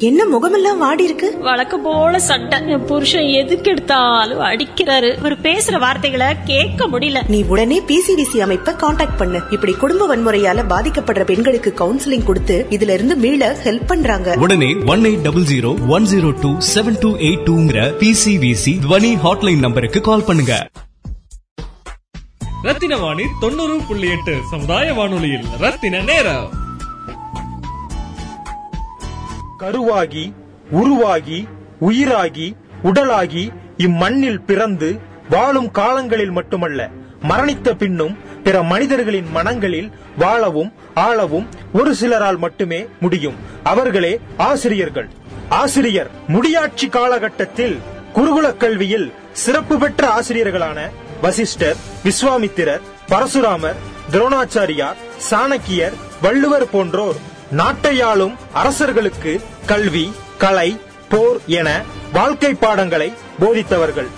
என்ன முகமெல்லாம் வாடி இருக்கு? வழக்கம் போல சண்டை. என் புருஷன் எதுக்கு எடுத்தாலும் அடிக்கிறாரு. இவர் பேசுற வார்த்தைகளை கேட்க முடியல. நீ உடனே பிசிடிசி அமைப்பை காண்டாக்ட் பண்ணு. இப்படி குடும்ப வன்முறையால பாதிக்கப்படுற பெண்களுக்கு கவுன்சிலிங் கொடுத்து இதுல இருந்து மீள ஹெல்ப் பண்றாங்க. உடனே one eight double zero one zero two seven two eight டூங்கிற PCVC Dhwani hotline நம்பருக்கு கால் பண்ணுங்க. ரத்தின வாணி தொண்ணூறு புள்ளி எட்டு சமுதாய வானொலியில் ரத்தின நேரம். கருவாகி உருவாகி உயிராகி உடலாகி இம்மண்ணில் பிறந்து வாழும் காலங்களில் மட்டுமல்ல மரணித்த பின்னும் பிற மனிதர்களின் மனங்களில் வாழவும் ஆளவும் ஒரு சிலரால் மட்டுமே முடியும். அவர்களே ஆசிரியர்கள். ஆசிரியர் முடியாட்சி காலகட்டத்தில் குருகுல கல்வியில் சிறப்பு பெற்ற ஆசிரியர்களான வசிஷ்டர் விஸ்வாமித்திரர் பரசுராமர் துரோணாச்சாரியார் சாணக்கியர் வள்ளுவர் போன்றோர். நாட்டையாளும் அரசர்களுக்கு கல்வி கலை போர் என வாழ்க்கை பாடங்களை போதித்தவர்கள்.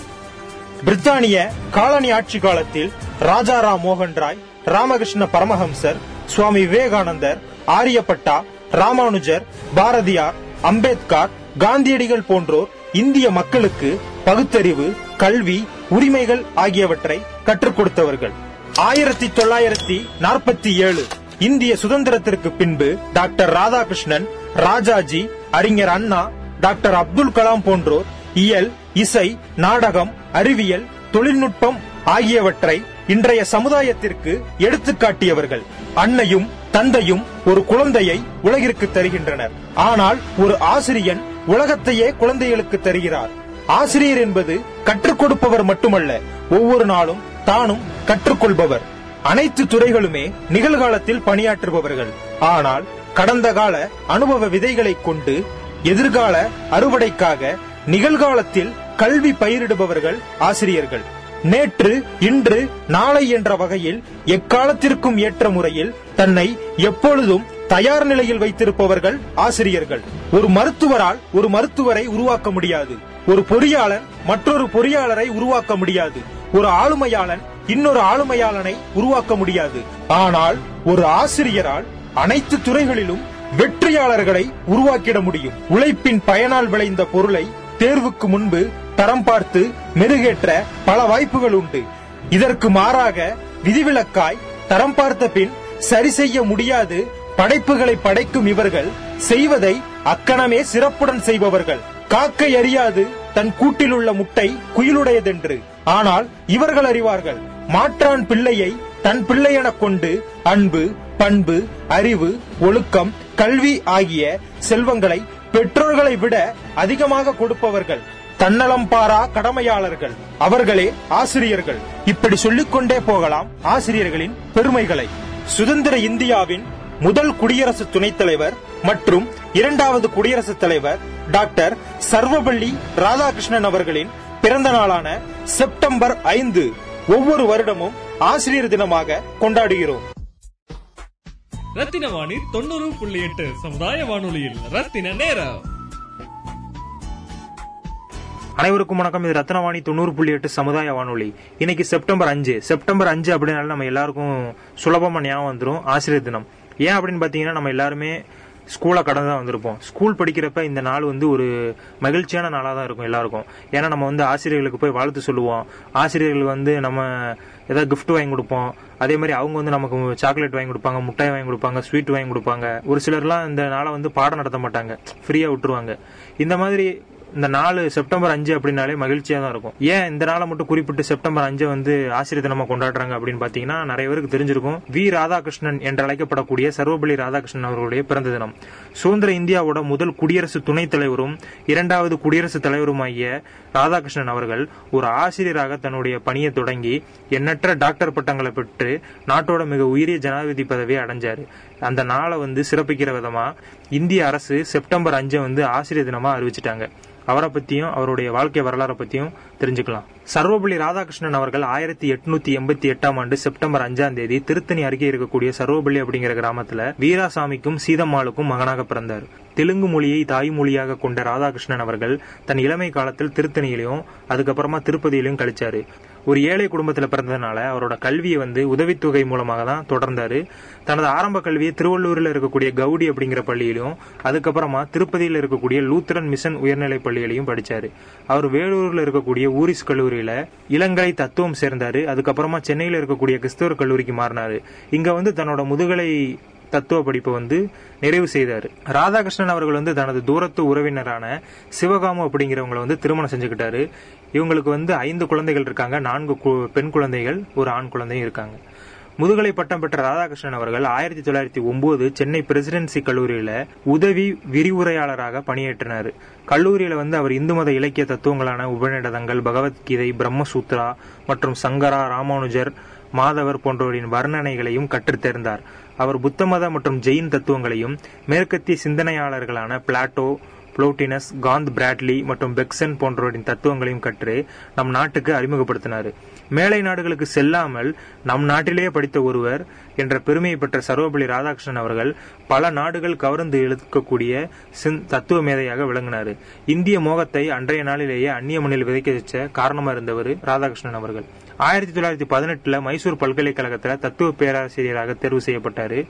பிரித்தானிய காலனி ஆட்சி காலத்தில் ராஜாராம் மோகன் ராய் ராமகிருஷ்ண பரமஹம்சர் சுவாமி விவேகானந்தர் ஆரியப்பட்டா ராமானுஜர் பாரதியார் அம்பேத்கர் காந்தியடிகள் போன்றோர் இந்திய மக்களுக்கு பகுத்தறிவு கல்வி உரிமைகள் ஆகியவற்றை கற்றுக் கொடுத்தவர்கள். ஆயிரத்தி தொள்ளாயிரத்தி நாற்பத்தி ஏழு இந்திய சுதந்திரத்திற்கு பின்பு டாக்டர் ராதாகிருஷ்ணன் ராஜாஜி அறிஞர் அண்ணா டாக்டர் அப்துல் கலாம் போன்றோர் இயல் இசை நாடகம் அறிவியல் தொழில்நுட்பம் ஆகியவற்றை இன்றைய சமுதாயத்திற்கு எடுத்துக்காட்டியவர்கள் அன்னையும் தந்தையும் ஒரு குழந்தையை உலகிற்கு தருகின்றனர். ஆனால் ஒரு ஆசிரியன் உலகத்தையே குழந்தைகளுக்கு தருகிறார். ஆசிரியர் என்பது கற்றுக் கொடுப்பவர் மட்டுமல்ல ஒவ்வொரு நாளும் தானும் கற்றுக்கொள்பவர் அனைத்து துறைகளுமே நிகழ்காலத்தில் பணியாற்றுபவர்கள். ஆனால் கடந்த கால அனுபவ விதைகளை கொண்டு எதிர்கால அறுவடைக்காக நிகழ்காலத்தில் கல்வி பயிரிடுபவர்கள் ஆசிரியர்கள். நேற்று இன்று நாளை என்ற வகையில் எக்காலத்திற்கும் ஏற்ற முறையில் தன்னை எப்பொழுதும் தயார் நிலையில் வைத்திருப்பவர்கள் ஆசிரியர்கள். ஒரு மருத்துவரால் ஒரு மருத்துவரை உருவாக்க முடியாது. ஒரு பொறியாளர் மற்றொரு பொறியாளரை உருவாக்க முடியாது. ஒரு ஆளுமையாளன் இன்னொரு ஆளுமையாளனை உருவாக்க முடியாது. ஆனால் ஒரு ஆசிரியரால் அனைத்து துறைகளிலும் வெற்றியாளர்களை உருவாக்கிட முடியும். உழைப்பின் பயனால் விளைந்த பொருளை தேர்வுக்கு முன்பு தரம் பார்த்து மெருகேற்ற பல வாய்ப்புகள் உண்டு. இதற்கு மாறாக விதிவிலக்காய் தரம் பார்த்த பின் சரி செய்ய முடியாது படைப்புகளை படைக்கும் இவர்கள் செய்வதை அக்கணமே சிறப்புடன் செய்பவர்கள். காக்கை அறியாது தன் கூட்டில் உள்ள முட்டை குயிலுடையதென்று. ஆனால் இவர்கள் அறிவார்கள் மாற்றான் பிள்ளையை தன் பிள்ளை எனக் கொண்டு அன்பு பண்பு அறிவு ஒழுக்கம் கல்வி ஆகிய செல்வங்களை பெற்றோர்களை விட அதிகமாக கொடுப்பவர்கள் தன்னலம் பாரா கடமையாளர்கள். அவர்களே ஆசிரியர்கள். இப்படி சொல்லிக்கொண்டே போகலாம் ஆசிரியர்களின் பெருமைகளை. சுதந்திர இந்தியாவின் முதல் குடியரசு துணைத் தலைவர் மற்றும் இரண்டாவது குடியரசுத் தலைவர் டாக்டர் சர்வபள்ளி ராதாகிருஷ்ணன் அவர்களின் பிறந்த நாளான செப்டம்பர் ஐந்து ஒவ்வொரு வருடமும் ஆசிரியர் தினமாக கொண்டாடுகிறோம். ரத்தின வாணி தொண்ணூறு புள்ளி எட்டு சமுதாய வானொலியில் ரத்தின நேரம். அனைவருக்கும் வணக்கம். இது ரத்னவாணி தொண்ணூறு புள்ளி எட்டு சமுதாய வானொலி. இன்னைக்கு செப்டம்பர் அஞ்சு. செப்டம்பர் அஞ்சு அப்படின்னால நம்ம எல்லாருக்கும் சுலபமா ஞாபகம் வந்துடும் ஆசிரியர் தினம். ஏன் அப்படின்னு பாத்தீங்கன்னா நம்ம எல்லாருமே ஸ்கூலை கடந்து தான் வந்திருப்போம். ஸ்கூல் படிக்கிறப்ப இந்த நாள் வந்து ஒரு மகிழ்ச்சியான நாளாக தான் இருக்கும் எல்லாருக்கும். ஏன்னா நம்ம வந்து ஆசிரியர்களுக்கு போய் வாழ்த்து சொல்லுவோம். ஆசிரியர்கள் வந்து நம்ம ஏதாவது கிஃப்ட் வாங்கி கொடுப்போம். அதே மாதிரி அவங்க வந்து நமக்கு சாக்லேட் வாங்கி கொடுப்பாங்க முட்டாய் வாங்கி கொடுப்பாங்க ஸ்வீட் வாங்கி கொடுப்பாங்க. ஒரு சிலர்லாம் இந்த நாளை வந்து பாடம் நடத்த மாட்டாங்க. ஃப்ரீயாக விட்டுருவாங்க. இந்த மாதிரி இந்த நாலு செப்டம்பர் அஞ்சு அப்படின்னாலே மகிழ்ச்சியா தான் இருக்கும். ஏன் இந்த நாளை மட்டும் குறிப்பிட்டு செப்டம்பர் அஞ்சை வந்து ஆசிரியர் தினமா கொண்டாடுறாங்க அப்படின்னு பாத்தீங்கன்னா நிறைய பேருக்கு தெரிஞ்சிருக்கும். வி. ராதாகிருஷ்ணன் என்று அழைக்கப்படக்கூடிய சர்வபள்ளி ராதாகிருஷ்ணன் அவர்களுடைய பிறந்த தினம். சுதந்திர இந்தியாவோட முதல் குடியரசு துணைத் தலைவரும் இரண்டாவது குடியரசுத் தலைவருமாகிய ராதாகிருஷ்ணன் அவர்கள் ஒரு ஆசிரியராக தன்னுடைய பணியை தொடங்கி எண்ணற்ற டாக்டர் பட்டங்களை பெற்று நாட்டோட மிக உயரிய ஜனாதிபதி பதவியை அடைஞ்சாரு. அந்த நாளை வந்து சிறப்பிக்கிற விதமா இந்திய அரசு செப்டம்பர் அஞ்சை வந்து ஆசிரியர் தினமா அறிவிச்சிட்டாங்க. அவரை பத்தியும் அவருடைய வாழ்க்கை வரலாறை பத்தியும் தெரிஞ்சுக்கலாம். சர்வபள்ளி ராதாகிருஷ்ணன் அவர்கள் ஆயிரத்தி எட்நூத்தி எண்பத்தி எட்டாம் ஆண்டு செப்டம்பர் அஞ்சாம் தேதி திருத்தணி அருகே இருக்கக்கூடிய சர்வபள்ளி அப்படிங்கிற கிராமத்துல வீராசாமிக்கும் சீதம்மாளுக்கும் மகனாக பிறந்தார். தெலுங்கு மொழியை தாய்மொழியாக கொண்ட ராதாகிருஷ்ணன் அவர்கள் தன் இளமை காலத்தில் திருத்தணியிலையும் அதுக்கப்புறமா திருப்பதியிலையும் கழிச்சாரு. ஒரு ஏழை குடும்பத்துல பிறந்ததுனால அவரோட கல்வியை வந்து உதவித்தொகை மூலமாக தான் தொடர்ந்தாரு. தனது ஆரம்ப கல்வியை திருவள்ளூரில் இருக்கக்கூடிய கவுடி அப்படிங்கிற பள்ளியிலும் அதுக்கப்புறமா திருப்பதியில் இருக்கக்கூடிய லூத்தரன் மிஷன் உயர்நிலைப் பள்ளியிலையும் படிச்சாரு. அவர் வேலூரில் இருக்கக்கூடிய ஊரிஸ் கல்லூரியில இளங்கலை தத்துவம் சேர்ந்தாரு. அதுக்கப்புறமா சென்னையில் இருக்கக்கூடிய கிறிஸ்தவர் கல்லூரிக்கு மாறினாரு. இங்க வந்து தன்னோட முதுகலை தத்துவ படிப்பை வந்து நிறைவு செய்தார். ராதாகிருஷ்ணன் அவர்கள் வந்து தனது தூரத்து உறவினரான சிவகாமு அப்படிங்கிறவங்களை வந்து திருமணம் செஞ்சுக்கிட்டாரு. இவங்களுக்கு வந்து ஐந்து குழந்தைகள் இருக்காங்க. நான்கு கு- பெண் குழந்தைகள் ஒரு ஆண் குழந்தையும் இருக்காங்க. முதுகலை பட்டம் பெற்ற ராதாகிருஷ்ணன் அவர்கள் ஆயிரத்தி தொள்ளாயிரத்தி ஒன்பது சென்னை பிரசிடென்சி கல்லூரியில உதவி விரிவுரையாளராக பணியேற்றினார். கல்லூரியில வந்து அவர் இந்து மத இலக்கிய தத்துவங்களான உபநிடதங்கள் பகவத்கீதை பிரம்மசூத்ரா மற்றும் சங்கரா ராமானுஜர் மாதவர் போன்றோரின் வர்ணனைகளையும் கற்றுத்தேர்ந்தார். அவர் புத்த மத மற்றும் ஜெயின் தத்துவங்களையும் மேற்கத்திய சிந்தனையாளர்களான பிளாட்டோ புளோட்டினஸ் காந்த் பிராட்லி மற்றும் பெக்சன் போன்றோரின் தத்துவங்களையும் கற்று நம் நாட்டுக்கு அறிமுகப்படுத்தினார். மேலை நாடுகளுக்கு செல்லாமல் நம் நாட்டிலேயே படித்த ஒருவர் என்ற பெருமையை பெற்ற சர்வபள்ளி ராதாகிருஷ்ணன் அவர்கள் பல நாடுகள் கவர்ந்து இழுக்கக்கூடிய தத்துவ மேதையாக விளங்கினார். இந்திய மோகத்தை அன்றைய நாளிலேயே அந்நிய மண்ணில் விதைக்க வச்ச காரணமா இருந்தவர் ராதாகிருஷ்ணன் அவர்கள். ஆயிரத்தி தொள்ளாயிரத்தி பதினெட்டுல மைசூர் பல்கலைக்கழகத்துல தத்துவ பேராசிரியராக தேர்வு செய்யப்பட்டாரு.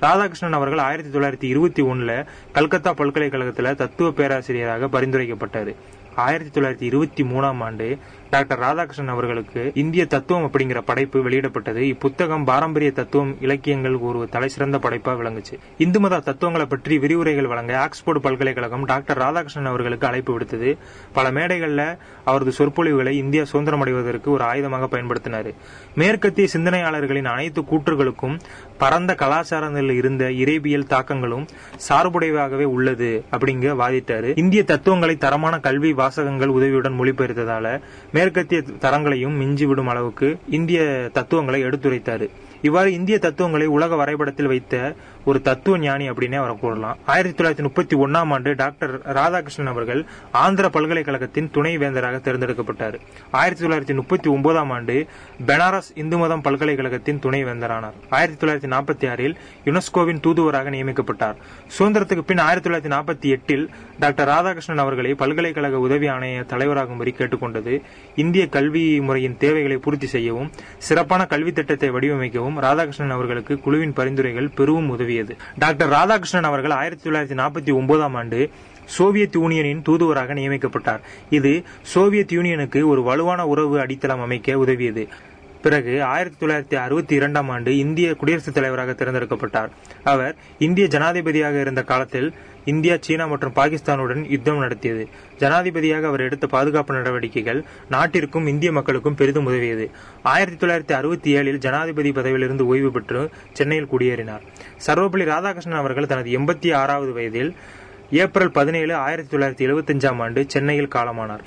ராதாகிருஷ்ணன் அவர்கள் ஆயிரத்தி தொள்ளாயிரத்தி இருபத்தி ஒண்ணுல கல்கத்தா பல்கலைக்கழகத்துல தத்துவ பேராசிரியராக பரிந்துரைக்கப்பட்டாரு. ஆயிரத்தி தொள்ளாயிரத்தி இருபத்தி மூணாம் ஆண்டு டாக்டர் ராதாகிருஷ்ணன் அவர்களுக்கு இந்திய தத்துவம் அப்படிங்கிற படைப்பு வெளியிடப்பட்டது. இப்புத்தகம் பாரம்பரிய தத்துவம் இலக்கியங்கள் ஒரு தலைசிறந்த படைப்பா விளங்குச்சு. இந்து மத தத்துவங்களை பற்றி விரிவுரைகள் வழங்க ஆக்ஸ்போர்டு பல்கலைக்கழகம் டாக்டர் ராதாகிருஷ்ணன் அவர்களுக்கு அழைப்பு விடுத்தது. பல மேடைகளில் அவரது சொற்பொழிவுகளை இந்தியா சுதந்திரம் அடைவதற்கு ஒரு ஆயுதமாக பயன்படுத்தினார். மேற்கத்திய சிந்தனையாளர்களின் அனைத்து கூற்றுகளுக்கும் பரந்த கலாச்சாரங்களில் இருந்த இறைபியல் தாக்கங்களும் சார்புடையவாகவே உள்ளது அப்படிங்க வாதிட்டாரு. இந்திய தத்துவங்களை தரமான கல்வி வாசகங்கள் உதவியுடன் மொழிபெயர்த்ததால மேற்கத்திய தரங்களையும் மிஞ்சிவிடும் அளவுக்கு இந்திய தத்துவங்களை எடுத்துரைத்தார். இவ்வாறு இந்திய தத்துவங்களை உலக வரைபடத்தில் வைத்த ஒரு தத்துவ ஞானி அப்படின்னே அவரை கூறலாம். ஆயிரத்தி தொள்ளாயிரத்தி முப்பத்தி ஒன்னாம் ஆண்டு டாக்டர் ராதாகிருஷ்ணன் அவர்கள் ஆந்திர பல்கலைக்கழகத்தின் துணை வேந்தராக தேர்ந்தெடுக்கப்பட்டார். ஆயிரத்தி தொள்ளாயிரத்தி முப்பத்தி ஒன்பதாம் ஆண்டு பெனாரஸ் இந்து மதம் பல்கலைக்கழகத்தின் துணை வேந்தரானார் ஆயிரத்தி தொள்ளாயிரத்தி நாற்பத்தி ஆறில் யுனெஸ்கோவின் தூதுவராக நியமிக்கப்பட்டார். சுதந்திரத்துக்கு பின் ஆயிரத்தி தொள்ளாயிரத்தி நாற்பத்தி எட்டில் டாக்டர் ராதாகிருஷ்ணன் அவர்களை பல்கலைக்கழக உதவி ஆணைய தலைவராகும்படி கேட்டுக்கொண்டது இந்திய கல்வி முறையின் தேவைகளை பூர்த்தி செய்யவும் சிறப்பான கல்வி திட்டத்தை வடிவமைக்கவும் ராதாகிருஷ்ணன் அவர்களுக்கு குழுவின் பரிந்துரைகள் பெரும் உதவி நிலவியது டாக்டர் ராதாகிருஷ்ணன் அவர்கள் ஆயிரத்தி தொள்ளாயிரத்தி நாற்பத்தி ஒன்பதாம் ஆண்டு சோவியத் யூனியனின் தூதுவராக நியமிக்கப்பட்டார். இது சோவியத் யூனியனுக்கு ஒரு வலுவான உறவு அடித்தளம் அமைக்க உதவியது. பிறகு ஆயிரத்தி தொள்ளாயிரத்தி அறுபத்தி இரண்டாம் ஆண்டு இந்திய குடியரசுத் தலைவராக தேர்ந்தெடுக்கப்பட்டார். அவர் இந்திய ஜனாதிபதியாக இருந்த காலத்தில் இந்தியா சீனா மற்றும் பாகிஸ்தானுடன் யுத்தம் நடத்தியது. ஜனாதிபதியாக அவர் எடுத்த பாதுகாப்பு நடவடிக்கைகள் நாட்டிற்கும் இந்திய மக்களுக்கும் பெரிதும் உதவியது. ஆயிரத்தி தொள்ளாயிரத்தி அறுபத்தி ஏழில் ஜனாதிபதி பதவியிலிருந்து ஓய்வு பெற்று சென்னையில் குடியேறினார். சர்வபள்ளி ராதாகிருஷ்ணன் அவர்கள் தனது எண்பத்தி ஆறாவது வயதில் ஏப்ரல் பதினேழு ஆயிரத்தி தொள்ளாயிரத்தி எழுபத்தஞ்சாம் ஆண்டு சென்னையில் காலமானார்.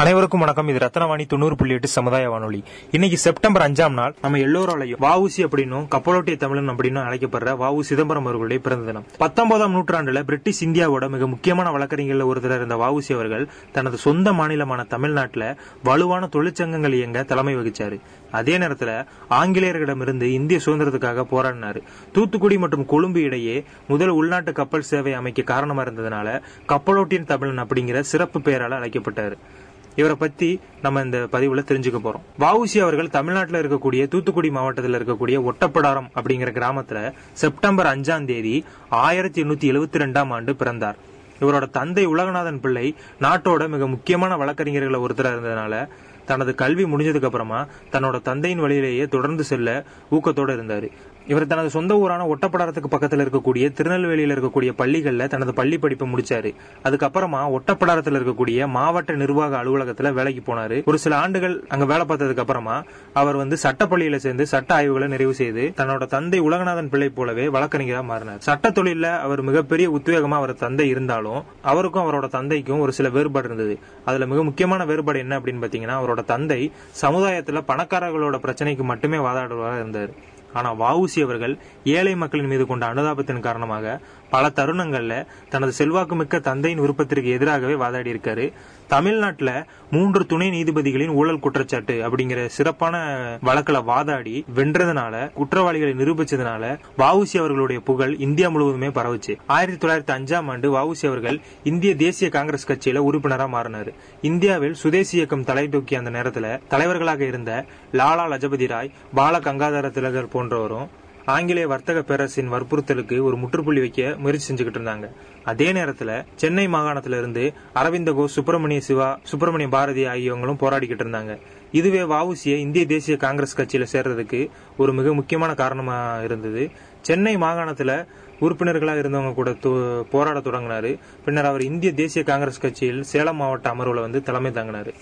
அனைவருக்கும் வணக்கம். இது ரத்னவாணி தொண்ணூறு புள்ளி எட்டு சமுதாய வானொலி. இன்னைக்கு செப்டம்பர் அஞ்சாம் நாள். நம்ம எல்லோராலையும் வாவுசி அப்படின்னும் கப்பலோட்டிய தமிழன் அப்படின்னு அழைக்கப்படுற வாவு சிதம்பரம் அவர்களுடைய பிறந்த தினம். பத்தொன்பதாம் நூற்றாண்டுல பிரிட்டிஷ் இந்தியாவோட மிக முக்கியமான வழக்கறிஞர்கள் ஒருத்தர் இருந்த வாவுசி அவர்கள் தனது சொந்த மாநிலமான தமிழ்நாட்டில் வலுவான தொழிற்சங்கங்கள் இயங்க தலைமை வகிச்சாரு. அதே நேரத்தில் ஆங்கிலேயர்களிடமிருந்து இந்திய சுதந்திரத்துக்காக போராடினார். தூத்துக்குடி மற்றும் கொழும்பு இடையே முதல் உள்நாட்டு கப்பல் சேவை அமைக்க காரணமா இருந்ததுனால கப்பலோட்டியன் தமிழன் அப்படிங்கிற சிறப்பு பெயரால் அழைக்கப்பட்டார். இவரை பத்தி நம்ம இந்த பதிவுல தெரிஞ்சுக்க போறோம். வஉசி அவர்கள் தமிழ்நாட்டில் இருக்கக்கூடிய தூத்துக்குடி மாவட்டத்தில் இருக்கக்கூடிய ஒட்டப்படாரம் அப்படிங்கிற கிராமத்துல செப்டம்பர் அஞ்சாம் தேதி ஆயிரத்தி எண்ணூத்தி எழுபத்தி ரெண்டாம் ஆண்டு பிறந்தார். இவரோட தந்தை உலகநாதன் பிள்ளை நாட்டோட மிக முக்கியமான வழக்கறிஞர்களை ஒருத்தராக இருந்ததுனால தனது கல்வி முடிஞ்சதுக்கு அப்புறமா தன்னோட தந்தையின் வழியிலேயே தொடர்ந்து செல்ல ஊக்கத்தோட இருந்தாரு. இவர் தனது சொந்த ஊரான ஒட்டப்படாரத்துக்கு பக்கத்துல இருக்கக்கூடிய திருநெல்வேலியில இருக்கக்கூடிய பள்ளிகள்ல தனது பள்ளி படிப்பை முடிச்சாரு. அதுக்கப்புறமா ஒட்டப்படாரத்துல இருக்கக்கூடிய மாவட்ட நிர்வாக அலுவலகத்துல வேலைக்கு போனாரு. ஒரு சில ஆண்டுகள் அங்க வேலை பார்த்ததுக்கு அப்புறமா அவர் வந்து சட்டப்பள்ளியில சேர்ந்து சட்ட ஆய்வுகளை நிறைவு செய்து தன்னோட தந்தை உலகநாதன் பிள்ளை போலவே வழக்கறிஞராக மாறினார். சட்ட தொழில அவர் மிகப்பெரிய உத்வேகமா அவர் தந்தை இருந்தாலும் அவருக்கும் அவரோட தந்தைக்கும் ஒரு சில வேறுபாடு இருந்தது. அதுல மிக முக்கியமான வேறுபாடு என்ன அப்படின்னு பாத்தீங்கன்னா அவரோட தந்தை சமுதாயத்துல பணக்காரர்களோட பிரச்சனைக்கு மட்டுமே வாதாடுவதாக இருந்தார். ஆனா வஉசி அவர்கள் ஏழை மக்களின் மீது கொண்ட அனுதாபத்தின் காரணமாக பல தருணங்கள்ல தனது செல்வாக்கு மிக்க தந்தையின் விருப்பத்திற்கு எதிராகவே வாதாடி இருக்காரு தமிழ்நாட்டில் மூன்று துணை நீதிபதிகளின் ஊழல் குற்றச்சாட்டு அப்படிங்கிற சிறப்பான வழக்கில் வாதாடி வென்றதுனால குற்றவாளிகளை நிரூபிச்சதுனால வஉசி அவர்களுடைய புகழ் இந்தியா முழுவதுமே பரவுச்சு. ஆயிரத்தி தொள்ளாயிரத்தி அஞ்சாம் ஆண்டு வஉசி அவர்கள் இந்திய தேசிய காங்கிரஸ் கட்சியில உறுப்பினராக மாறினார். இந்தியாவில் சுதேசி இயக்கம் தலை தூக்கிய அந்த நேரத்தில் தலைவர்களாக இருந்த லாலா லஜபதி ராய் பால கங்காதார திலகர் போன்றவரும் ஆங்கிலேய வர்த்தக பேரரசின் வற்புறுத்தலுக்கு ஒரு முற்றுப்புள்ளி வைக்க முயற்சி செஞ்சுக்கிட்டு இருந்தாங்க. அதே நேரத்துல சென்னை மாகாணத்துல இருந்து அரவிந்த கோஷ் சுப்பிரமணிய சிவா சுப்பிரமணிய பாரதி ஆகியவங்களும் போராடிக்கிட்டு இருந்தாங்க. இதுவே வஉசியை இந்திய தேசிய காங்கிரஸ் கட்சியில சேர்றதுக்கு ஒரு மிக முக்கியமான காரணமா இருந்தது. சென்னை மாகாணத்துல உறுப்பினர்களா இருந்தவங்க கூட போராட தொடங்கினாரு. பின்னர் அவர் இந்திய தேசிய காங்கிரஸ் கட்சியில் சேலம் மாவட்ட அமர்வுல வந்து தலைமை தாங்கினாரு.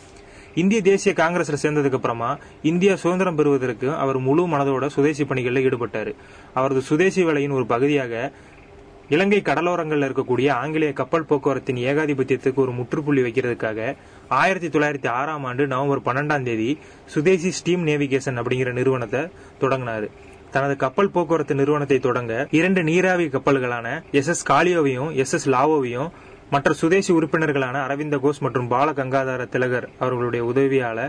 இந்திய தேசிய காங்கிரஸ்ல சேர்ந்ததுக்கு அப்புறமா இந்தியா சுதந்திரம் பெறுவதற்கு அவர் முழு மனதோட சுதேசி பணிகளில் ஈடுபட்டார். அவரது சுதேசி வேலையின் ஒரு பகுதியாக இலங்கை கடலோரங்களில் இருக்கக்கூடிய ஆங்கிலேய கப்பல் போக்குவரத்தின் ஏகாதிபத்தியத்துக்கு ஒரு முற்றுப்புள்ளி வைக்கிறதுக்காக ஆயிரத்தி தொள்ளாயிரத்தி ஆறாம் ஆண்டு நவம்பர் பன்னெண்டாம் தேதி சுதேசி ஸ்டீம் நேவிகேஷன் அப்படிங்கிற நிறுவனத்தை தொடங்கினாரு. தனது கப்பல் போக்குவரத்து நிறுவனத்தை தொடங்க இரண்டு நீராவி கப்பல்களான எஸ் எஸ் காலியோவையும் எஸ் எஸ் லாவோவையும் மற்ற சுதேசி உறுப்பினர்களான அரவிந்த கோஷ் மற்றும் பால கங்காதார திலகர் அவர்களுடைய உதவியால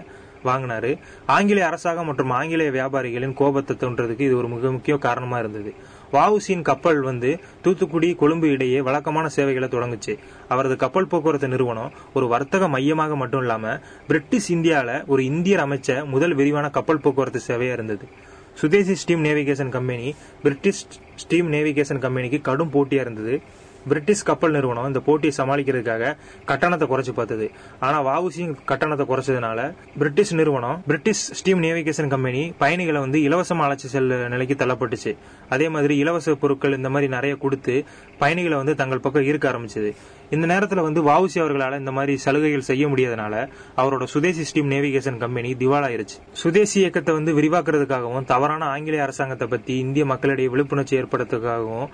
வாங்கினாரு. ஆங்கிலேய அரசாங்கம் மற்றும் ஆங்கிலேய வியாபாரிகளின் கோபத்தை தோன்றதுக்கு இது ஒரு மிக முக்கிய காரணமா இருந்தது. வஉசியின் கப்பல் வந்து தூத்துக்குடி கொழும்பு இடையே வழக்கமான சேவைகளை தொடங்குச்சு. அவரது கப்பல் போக்குவரத்து நிறுவனம் ஒரு வர்த்தக மையமாக மட்டும் இல்லாம பிரிட்டிஷ் இந்தியால ஒரு இந்தியர் அமைச்ச முதல் விரிவான கப்பல் போக்குவரத்து சேவையா இருந்தது. Swadeshi steam navigation company British steam navigation கம்பெனிக்கு கடும் போட்டியா இருந்தது. பிரிட்டிஷ் கப்பல் நிறுவனம் இந்த போட்டியை சமாளிக்கிறதுக்காக கட்டணத்தை குறைச்சு பார்த்தது. ஆனா வஉசியும் கட்டணத்தை குறைச்சதுனால பிரிட்டிஷ் நிறுவனம் பிரிட்டிஷ் ஸ்டீம் நேவிகேஷன் கம்பெனி பயணிகளை வந்து இலவசமா அழைச்சி செல்ல நிலைக்கு தள்ளப்பட்டுச்சு. அதே மாதிரி இலவச பொருட்கள் இந்த மாதிரி நிறைய கொடுத்து பயணிகளை வந்து தங்கள் பக்கம் ஈர்க்க ஆரம்பிச்சது. இந்த நேரத்துல வந்து வாவுசி அவர்களால இந்த மாதிரி சலுகைகள் செய்ய முடியாதனால அவரோட சுதேசி ஸ்டீம் நேவிகேஷன் கம்பெனி திவாலாயிருச்சு. சுதேசி இயக்கத்தை வந்து விரிவாக்குறதுக்காகவும் தவறான ஆங்கிலேய அரசாங்கத்தை பத்தி இந்திய மக்களிடையே விழிப்புணர்ச்சி ஏற்படுத்துறதுக்காகவும்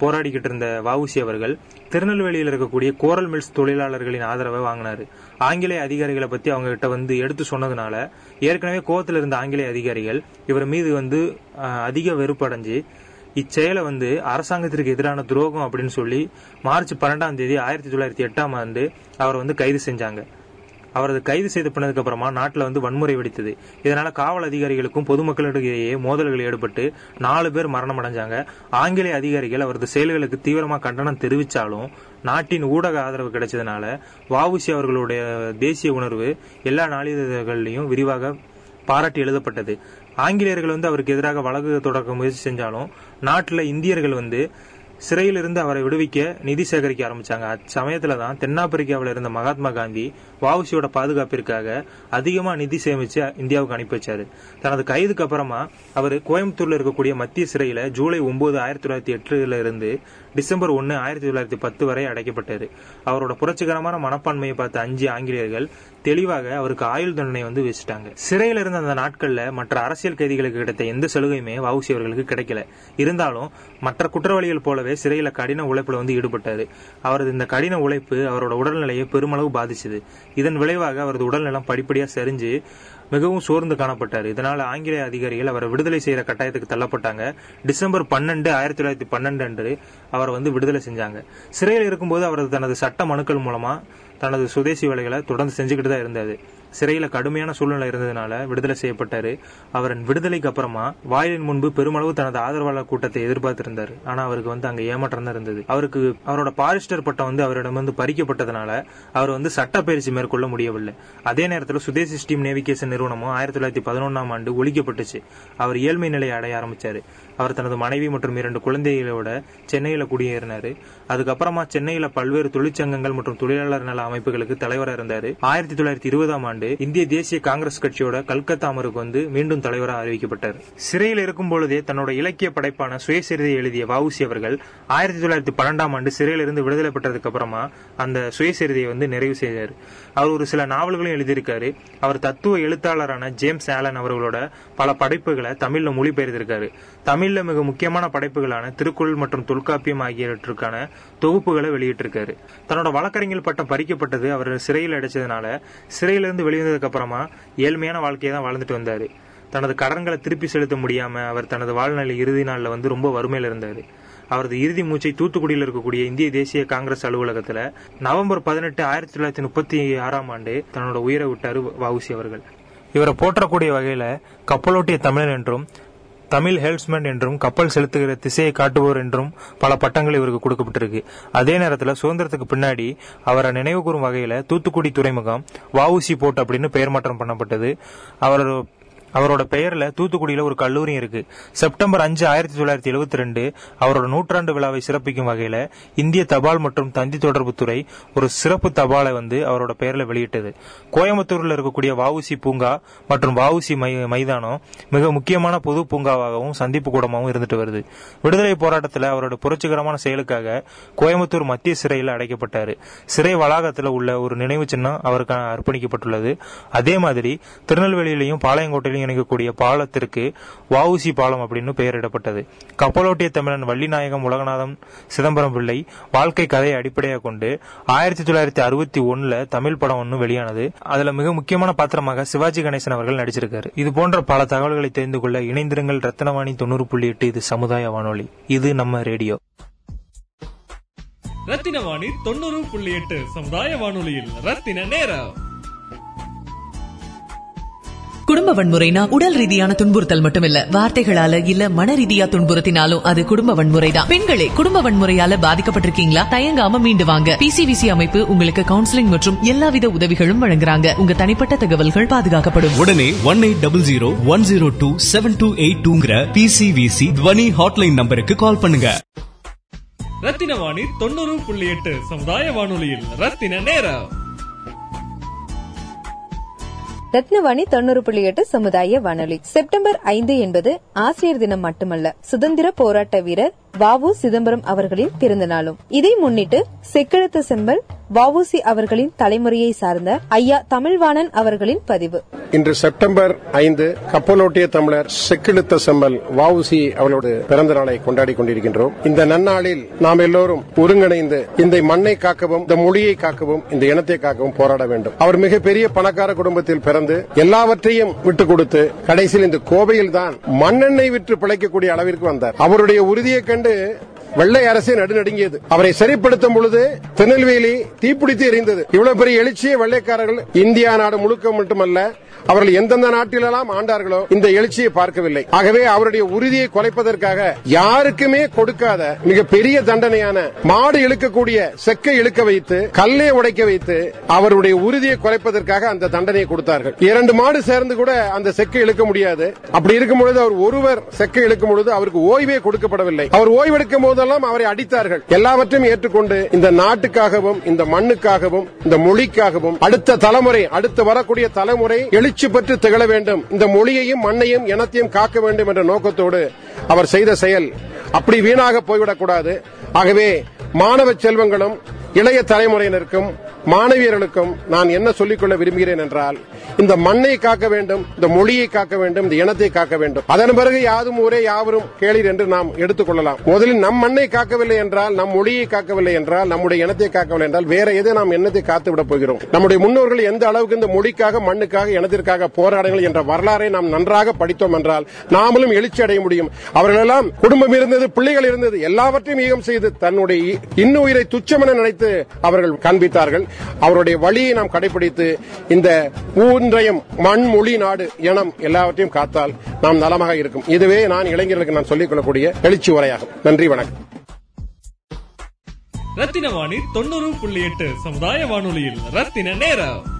போராடிக்கிட்டு இருந்த வவுசி அவர்கள் திருநெல்வேலியில் இருக்கக்கூடிய கோரல் மில்ஸ் தொழிலாளர்களின் ஆதரவை வாங்கினாரு. ஆங்கிலேய அதிகாரிகளை பத்தி அவங்க கிட்ட வந்து எடுத்து சொன்னதுனால ஏற்கனவே கோவத்தில் இருந்த ஆங்கிலேய அதிகாரிகள் இவர் மீது வந்து அதிக வெறுப்படைஞ்சு இச்செயலை வந்து அரசாங்கத்திற்கு எதிரான துரோகம் அப்படின்னு சொல்லி மார்ச் பன்னெண்டாம் தேதி ஆயிரத்தி தொள்ளாயிரத்தி எட்டாம் ஆண்டு அவர் வந்து கைது செஞ்சாங்க. அவரது கைது செய்து பண்ணதுக்கு அப்புறமா நாட்டில் வந்து வன்முறை வெடித்தது. இதனால காவல் அதிகாரிகளுக்கும் பொதுமக்களிடையே மோதல்கள் ஏற்பட்டு நாலு பேர் மரணம் அடைஞ்சாங்க ஆங்கிலேய அதிகாரிகள் அவரது செயல்களுக்கு தீவிரமாக கண்டனம் தெரிவித்தாலும் நாட்டின் ஊடக ஆதரவு கிடைச்சதுனால வாவுசி அவர்களுடைய தேசிய உணர்வு எல்லா நாளிதழ்கள்லையும் விரிவாக பாராட்டி எழுதப்பட்டது. ஆங்கிலேயர்கள் வந்து அவருக்கு எதிராக வழக்கு தொடக்க முயற்சி செஞ்சாலும் நாட்டில் இந்தியர்கள் வந்து சிறையிலிருந்து அவரை விடுவிக்க நிதி சேகரிக்க ஆரம்பிச்சாங்க. அச்சமயத்துல தான் தென்னாப்பிரிக்காவில் இருந்த மகாத்மா காந்தி வாவுசியோட பாதுகாப்பிற்காக அதிகமா நிதி சேமிச்சு இந்தியாவுக்கு அனுப்பி வச்சாரு. தனது கைதுக்கு அப்புறமா அவர் கோயம்புத்தூர்ல இருக்கக்கூடிய மத்திய சிறையில ஜூலை ஒன்பது ஆயிரத்தி தொள்ளாயிரத்தி எட்டுல இருந்து டிசம்பர் ஒன்னு ஆயிரத்தி தொள்ளாயிரத்தி பத்து வரை அடைக்கப்பட்டது. அவரோட புரட்சிகரமான மனப்பான்மையை பார்த்த அஞ்சு ஆங்கிலேயர்கள் தெளிவாக அவருக்கு ஆயுள் தண்டனை வந்து வச்சுட்டாங்க சிறையில் இருந்த அந்த நாட்கள்ல மற்ற அரசியல் கைதிகளுக்கு கிடைத்த எந்த சலுகையுமே வவுசி அவர்களுக்கு கிடைக்கல. இருந்தாலும் மற்ற குற்றவாளிகள் போலவே சிறையில கடின உழைப்புல வந்து ஈடுபட்டாரு. அவரது இந்த கடின உழைப்பு அவரோட உடல்நிலையை பெருமளவு பாதிச்சது. இதன் விளைவாக அவரது உடல்நலம் படிப்படியா சரிஞ்சு மிகவும் சோர்ந்து காணப்பட்டார். இதனால் ஆங்கிலேய அதிகாரிகள் அவரை விடுதலை செய்யற கட்டாயத்துக்கு தள்ளப்பட்டாங்க. டிசம்பர் பன்னெண்டு ஆயிரத்தி தொள்ளாயிரத்தி பன்னெண்டு அன்று அவரை வந்து விடுதலை செஞ்சாங்க. சிறையில் இருக்கும்போது அவரது தனது சட்ட மனுக்கள் மூலமா தனது சுதேசி வேலைகளை தொடர்ந்து செஞ்சுக்கிட்டு தான் இருந்தாரு. சிறையில கடுமையான சூழ்நிலை இருந்ததுனால விடுதலை செய்யப்பட்டாரு. அவரின் விடுதலைக்கு அப்புறமா வாயிலின் முன்பு பெருமளவு தனது ஆதரவாளர் கூட்டத்தை எதிர்பார்த்திருந்தார். ஆனா அவருக்கு வந்து அங்க ஏமாற்றம் தான் இருந்தது. அவருக்கு அவரோட பாரிஸ்டர் பட்டம் வந்து அவரிடம் வந்து பறிக்கப்பட்டதுனால அவர் வந்து சட்ட பயிற்சி மேற்கொள்ள முடியவில்லை. அதே நேரத்தில் சுதேசி ஸ்டீம் நேவிகேஷன் நிறுவனமும் ஆயிரத்தி தொள்ளாயிரத்தி பதினொன்னாம் ஆண்டு ஒழிக்கப்பட்டுச்சு. அவர் ஏழ்மை நிலையை அடைய ஆரம்பிச்சாரு. அவர் தனது மனைவி மற்றும் இரண்டு குழந்தைகளோட சென்னையில குடியேறினாரு. அதுக்கப்புறமா சென்னையில பல்வேறு தொழிற்சங்கங்கள் மற்றும் தொழிலாளர் நல அமைப்புகளுக்கு தலைவராக இருந்தாரு. ஆயிரத்தி தொள்ளாயிரத்தி இருபதாம் ஆண்டு இந்திய தேசிய காங்கிரஸ் கட்சியோட கல்கத்தா அமருக்கு வந்து மீண்டும் தலைவராக அறிவிக்கப்பட்டார். சிறையில் இருக்கும் பொழுதே தன்னோட இலக்கிய படைப்பான சுயசரிதை எழுதிய வவுசி அவர்கள் ஆயிரத்தி தொள்ளாயிரத்தி பன்னெண்டாம் ஆண்டு சிறையிலிருந்து விடுதலை பெற்றதுக்கு அப்புறமா அந்த சுயசரிதையை வந்து நிறைவு செய்தார். அவர் ஒரு சில நாவல்களையும் எழுதியிருக்காரு. அவர் தத்துவ எழுத்தாளரான ஜேம்ஸ் ஆலன் அவர்களோட பல படைப்புகளை தமிழ்ல மொழிபெயர்த்திருக்காரு. தமிழ்ல மிக முக்கியமான படைப்புகளான திருக்குறள் மற்றும் தொல்காப்பியம் ஆகியவற்றுக்கான தொகுப்புகளை வெளியிட்டிருக்காரு தன்னோட வழக்கறிஞர் பட்டம் பறிக்கப்பட்டது அவர் சிறையில் அடைச்சதுனால சிறையிலிருந்து வெளிவந்ததுக்கு அப்புறமா ஏழ்மையான வாழ்க்கையை தான் வாழ்ந்துட்டு வந்தாரு தனது கடன்களை திருப்பி செலுத்த முடியாம அவர் தனது வாழ்நாள் இறுதி நாளில் வந்து ரொம்ப வறுமையில இருந்தாரு அவரது இறுதி மூச்சை தூத்துக்குடியில் இருக்கக்கூடிய இந்திய தேசிய காங்கிரஸ் அலுவலகத்துல நவம்பர் பதினெட்டு ஆயிரத்தி தொள்ளாயிரத்தி முப்பத்தி ஆறாம் ஆண்டு தன்னோட உயிரை விட்டாரு வவுசி அவர்கள் இவரை போற்றக்கூடிய வகையில கப்பலோட்டிய தமிழன் என்றும் தமிழ் ஹெல்ப்ஸ்மேன் என்றும் கப்பல் செலுத்துகிற திசையை காட்டுவோர் என்றும் பல பட்டங்கள் இவருக்கு கொடுக்கப்பட்டிருக்கு. அதே நேரத்தில் சுதந்திரத்துக்கு பின்னாடி அவரை நினைவு கூறும் வகையில் தூத்துக்குடி துறைமுகம் வவுசி போர்ட் அப்படின்னு பெயர் மாற்றம் பண்ணப்பட்டது. அவர் அவரோட பெயர்ல தூத்துக்குடியில ஒரு கல்லூரி இருக்கு. செப்டம்பர் அஞ்சு ஆயிரத்தி தொள்ளாயிரத்தி எழுபத்தி ரெண்டு அவரோட நூற்றாண்டு விழாவை சிறப்பிக்கும் வகையில இந்திய தபால் மற்றும் தந்தி தொடர்புத்துறை ஒரு சிறப்பு தபாலை வந்து அவரோட பெயர்ல வெளியிட்டது. கோயம்புத்தூர்ல இருக்கக்கூடிய வவுசி பூங்கா மற்றும் வவுசி மைதானம் மிக முக்கியமான பொது பூங்காவாகவும் சந்திப்பு கூடமாகவும் இருந்துட்டு வருது. விடுதலை போராட்டத்தில் அவரோட புரட்சிகரமான செயலுக்காக கோயம்புத்தூர் மத்திய சிறையில் அடைக்கப்பட்டாரு. சிறை வளாகத்தில் உள்ள ஒரு நினைவு சின்னம் அவருக்கு அர்ப்பணிக்கப்பட்டுள்ளது. அதே மாதிரி திருநெல்வேலியிலையும் பாளையங்கோட்டையிலும் இணைக்கக்கூடிய பாலத்திற்கு வவுசி பாலம் அப்படின்னு பெயரிடப்பட்டது. கப்பலோட்டிய தமிழன் வள்ளிநாயகம் உலகநாதம் சிதம்பரம் பிள்ளை வாழ்க்கை கதையை அடிப்படையாக கொண்டு ஆயிரத்தி தொள்ளாயிரத்தி அறுபத்தி ஒன்னுல தமிழ் படம் ஒன்று வெளியானது. அதுல மிக முக்கியமான பாத்திரமாக சிவாஜி கணேசன் அவர்கள் நடிச்சிருக்காரு. இது போன்ற பல தகவல்களை தெரிந்து கொள்ள இணைந்திருங்கள் ரத்தனவாணி தொண்ணூறு புள்ளி எட்டு. இது சமுதாய வானொலி. இது நம்ம ரேடியோ. ரத்தின வாணி தொண்ணூறு புள்ளி எட்டு. சமுதாய வானொலியில் ரத்தின நேரம். குடும்ப வன்முறைனா உடல் ரீதியான துன்புறுத்தல் மட்டுமில்ல. வார்த்தைகளால இல்ல மன ரீதியா துன்புறுத்தினாலும் அது குடும்ப வன்முறைதான். பெண்களே குடும்ப வன்முறையால பாதிக்கப்பட்டிருக்கீங்களா? தயங்காம மீண்டு வாங்க. பிசிவிசி அமைப்பு உங்களுக்கு கவுன்சிலிங் மற்றும் எல்லாவித உதவிகளும் வழங்குறாங்க. உங்க தனிப்பட்ட தகவல்கள் பாதுகாக்கப்படும். உடனே one eight double zero one zero two seven two eight டூங்கிற PCVC Dhwani hotline நம்பருக்கு கால் பண்ணுங்க. ரத்தின வாணி தொண்ணூறு புள்ளி எட்டு சமுதாய வானொலியில் ரத்தின நேரம். ரத்னவாணி தொண்ணூறு புள்ளி எட்டு சமுதாய வானொலி. செப்டம்பர் ஐந்து என்பது ஆசிரியர் தினம் மட்டுமல்ல சுதந்திர போராட்ட வீரர் வாவு சிதம்பரம் அவர்களின் பிறந்த நாளும். இதை முன்னிட்டு செக்கெழுத்து செம்பல் வாவுசி அவர்களின் தலைமுறையை சார்ந்த ஐயா தமிழ்வாணன் அவர்களின் பதிவு. இன்று செப்டம்பர் ஐந்து கப்பலோட்டிய தமிழர் செக்கெழுத்த செம்பல் வாவுசி அவளோட பிறந்த நாளை கொண்டாடி கொண்டிருக்கின்றோம். இந்த நன்னாளில் நாம் எல்லோரும் ஒருங்கிணைந்து இந்த மண்ணை காக்கவும் இந்த மொழியை காக்கவும் இந்த இனத்தை காக்கவும் போராட வேண்டும். அவர் மிகப்பெரிய பணக்கார குடும்பத்தில் பிறந்த எல்லாவற்றையும் விட்டுக் கொடுத்து கடைசியில் இந்த கோவையில் தான் மண்ணெண்ணெய் விற்று பிழைக்கக்கூடிய அளவிற்கு வந்தார். அவருடைய உறுதியை கண்டு வெள்ளை அரசே நடுநடுங்கியது. அவரை சரிப்படுத்தும் பொழுது திருநெல்வேலி தீப்பிடித்து எரிந்தது. இவ்வளவு பெரிய எழுச்சியை வெள்ளைக்காரர்கள் இந்தியா நாடு முழுக்க மட்டுமல்ல அவர்கள் எந்தெந்த நாட்டிலெல்லாம் ஆண்டார்களோ இந்த எழுச்சியை பார்க்கவில்லை. ஆகவே அவருடைய உறுதியை குலைப்பதற்காக யாருக்குமே கொடுக்காத மிக பெரிய தண்டனையான மாடு இழுக்கக்கூடிய செக்கை இழுக்க வைத்து கல்லை உடைக்க வைத்து அவருடைய உறுதியை குறைப்பதற்காக அந்த தண்டனையை கொடுத்தார்கள். இரண்டு மாடு சேர்ந்து கூட அந்த செக்கை இழுக்க முடியாது. அப்படி இருக்கும் பொழுது அவர் ஒருவர் செக்கை இழுக்கும் பொழுது அவருக்கு ஓய்வே கொடுக்கப்படவில்லை. அவர் ஓய்வெடுக்கும் போதெல்லாம் அவரை அடித்தார்கள். எல்லாவற்றையும் ஏற்றுக்கொண்டு இந்த நாட்டுக்காகவும் இந்த மண்ணுக்காகவும் இந்த மொழிக்காகவும் அடுத்த தலைமுறை அடுத்து வரக்கூடிய தலைமுறை எழு எழுச்சி பெற்று திகழ வேண்டும். இந்த மொழியையும் மண்ணையும் இனத்தையும் காக்க வேண்டும் என்ற நோக்கத்தோடு அவர் செய்த செயல் அப்படி வீணாக போய்விடக்கூடாது. ஆகவே மாணவ செல்வங்களும் இளைய தலைமுறையினருக்கும் மாணவியர்களுக்கும் நான் என்ன சொல்லிக்கொள்ள விரும்புகிறேன் என்றால் இந்த மண்ணை காக்க வேண்டும் இந்த மொழியை காக்க வேண்டும் இந்த இனத்தை காக்க வேண்டும். அதன் பிறகு யாதும் ஊரே யாவரும் கேளீர் என்று நாம் எடுத்துக் கொள்ளலாம். முதலில் நம் மண்ணை காக்கவில்லை என்றால் நம் மொழியை காக்கவில்லை என்றால் நம்முடைய இனத்தை காக்கவில்லை என்றால் வேற எதை நாம் எண்ணத்தை காத்து விட போகிறோம்? நம்முடைய முன்னோர்கள் எந்த அளவுக்கு இந்த மொழிக்காக மண்ணுக்காக இனத்திற்காக போராடுங்கள் என்ற வரலாறை நாம் நன்றாக படித்தோம் என்றால் நாமளும் எழுச்சி அடைய முடியும். அவர்களெல்லாம் குடும்பம் இருந்தது பிள்ளைகள் இருந்தது எல்லாவற்றையும் ஈகம் செய்து தன்னுடைய இன்னுயிரை துச்சமென நினைத்து அவர்கள் காண்பித்தார்கள். அவருடைய வழியை நாம் கடைபிடித்து இந்த ஊன்றையும் மண் மொழி நாடு இனம் எல்லாவற்றையும் காத்தால் நாம் நலமாக இருக்கும். இதுவே நான் இளைஞர்களுக்கு நான் சொல்லிக் கொள்ளக்கூடிய எழுச்சி உரையாகும். நன்றி வணக்கம். ரத்தின வாணி தொண்ணூறு புள்ளி எட்டு சமுதாய வானொலியில் ரத்தின நேரம்.